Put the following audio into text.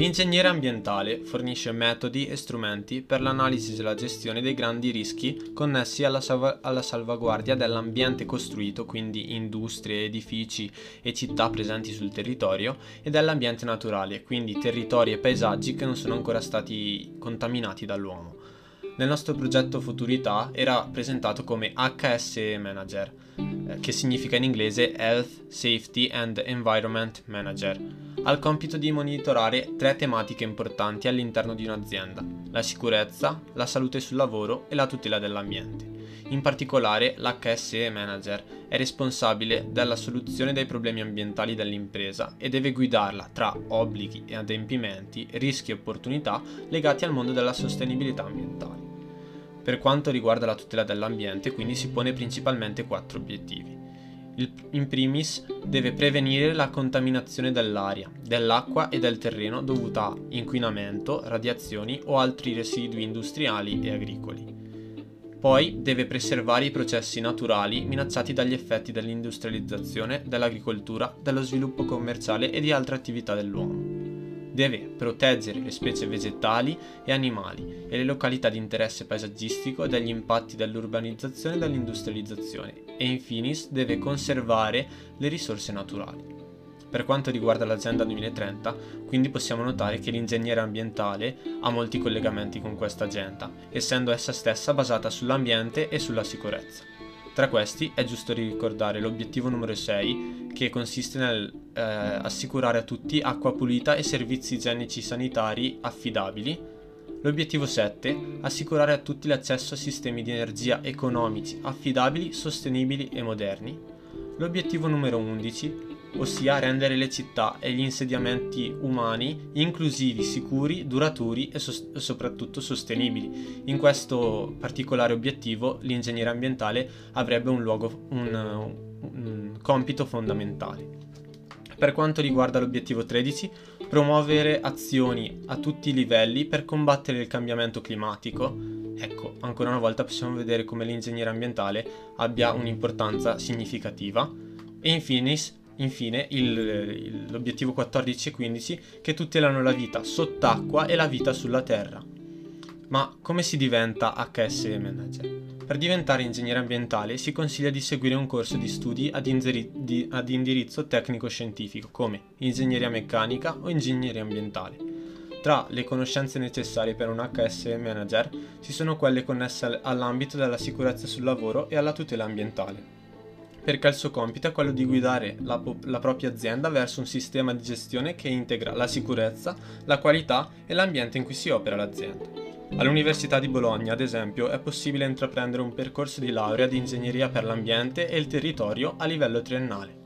L'ingegnere ambientale fornisce metodi e strumenti per l'analisi e la gestione dei grandi rischi connessi alla, salv- alla, salvaguardia dell'ambiente costruito, quindi industrie, edifici e città presenti sul territorio, e dell'ambiente naturale, quindi territori e paesaggi che non sono ancora stati contaminati dall'uomo. Nel nostro progetto Futurità era presentato come HSE Manager, eh, che significa in inglese Health, Safety and Environment Manager. Ha il compito di monitorare tre tematiche importanti all'interno di un'azienda, la sicurezza, la salute sul lavoro e la tutela dell'ambiente. In particolare l'HSE Manager è responsabile della soluzione dei problemi ambientali dell'impresa e deve guidarla tra obblighi e adempimenti, rischi e opportunità legati al mondo della sostenibilità ambientale. Per quanto riguarda la tutela dell'ambiente, quindi si pone principalmente quattro obiettivi. Il, in primis deve prevenire la contaminazione dell'aria, dell'acqua e del terreno dovuta a inquinamento, radiazioni o altri residui industriali e agricoli. Poi deve preservare i processi naturali minacciati dagli effetti dell'industrializzazione, dell'agricoltura, dello sviluppo commerciale e di altre attività dell'uomo deve proteggere le specie vegetali e animali e le località di interesse paesaggistico dagli impatti dell'urbanizzazione e dall'industrializzazione e infine deve conservare le risorse naturali. Per quanto riguarda l'Agenda 2030, quindi possiamo notare che l'ingegnere ambientale ha molti collegamenti con questa agenda, essendo essa stessa basata sull'ambiente e sulla sicurezza. Tra questi è giusto ricordare l'obiettivo numero 6 che consiste nel eh, assicurare a tutti acqua pulita e servizi igienici sanitari affidabili. L'obiettivo 7 assicurare a tutti l'accesso a sistemi di energia economici, affidabili, sostenibili e moderni. L'obiettivo numero 11 ossia rendere le città e gli insediamenti umani inclusivi, sicuri, duraturi e so- soprattutto sostenibili. In questo particolare obiettivo l'ingegnere ambientale avrebbe un, luogo, un, un compito fondamentale. Per quanto riguarda l'obiettivo 13, promuovere azioni a tutti i livelli per combattere il cambiamento climatico. Ecco, ancora una volta possiamo vedere come l'ingegnere ambientale abbia un'importanza significativa. E infine infine il, l'obiettivo 14 e 15 che tutelano la vita sott'acqua e la vita sulla terra. Ma come si diventa HSE Manager? Per diventare ingegnere ambientale si consiglia di seguire un corso di studi ad, inzeri- di, ad indirizzo tecnico-scientifico come ingegneria meccanica o ingegneria ambientale. Tra le conoscenze necessarie per un HSE Manager ci sono quelle connesse all'ambito della sicurezza sul lavoro e alla tutela ambientale perché il suo compito è quello di guidare la, la, propria azienda verso un sistema di gestione che integra la sicurezza, la qualità e l'ambiente in cui si opera l'azienda. All'Università di Bologna, ad esempio, è possibile intraprendere un percorso di laurea di ingegneria per l'ambiente e il territorio a livello triennale.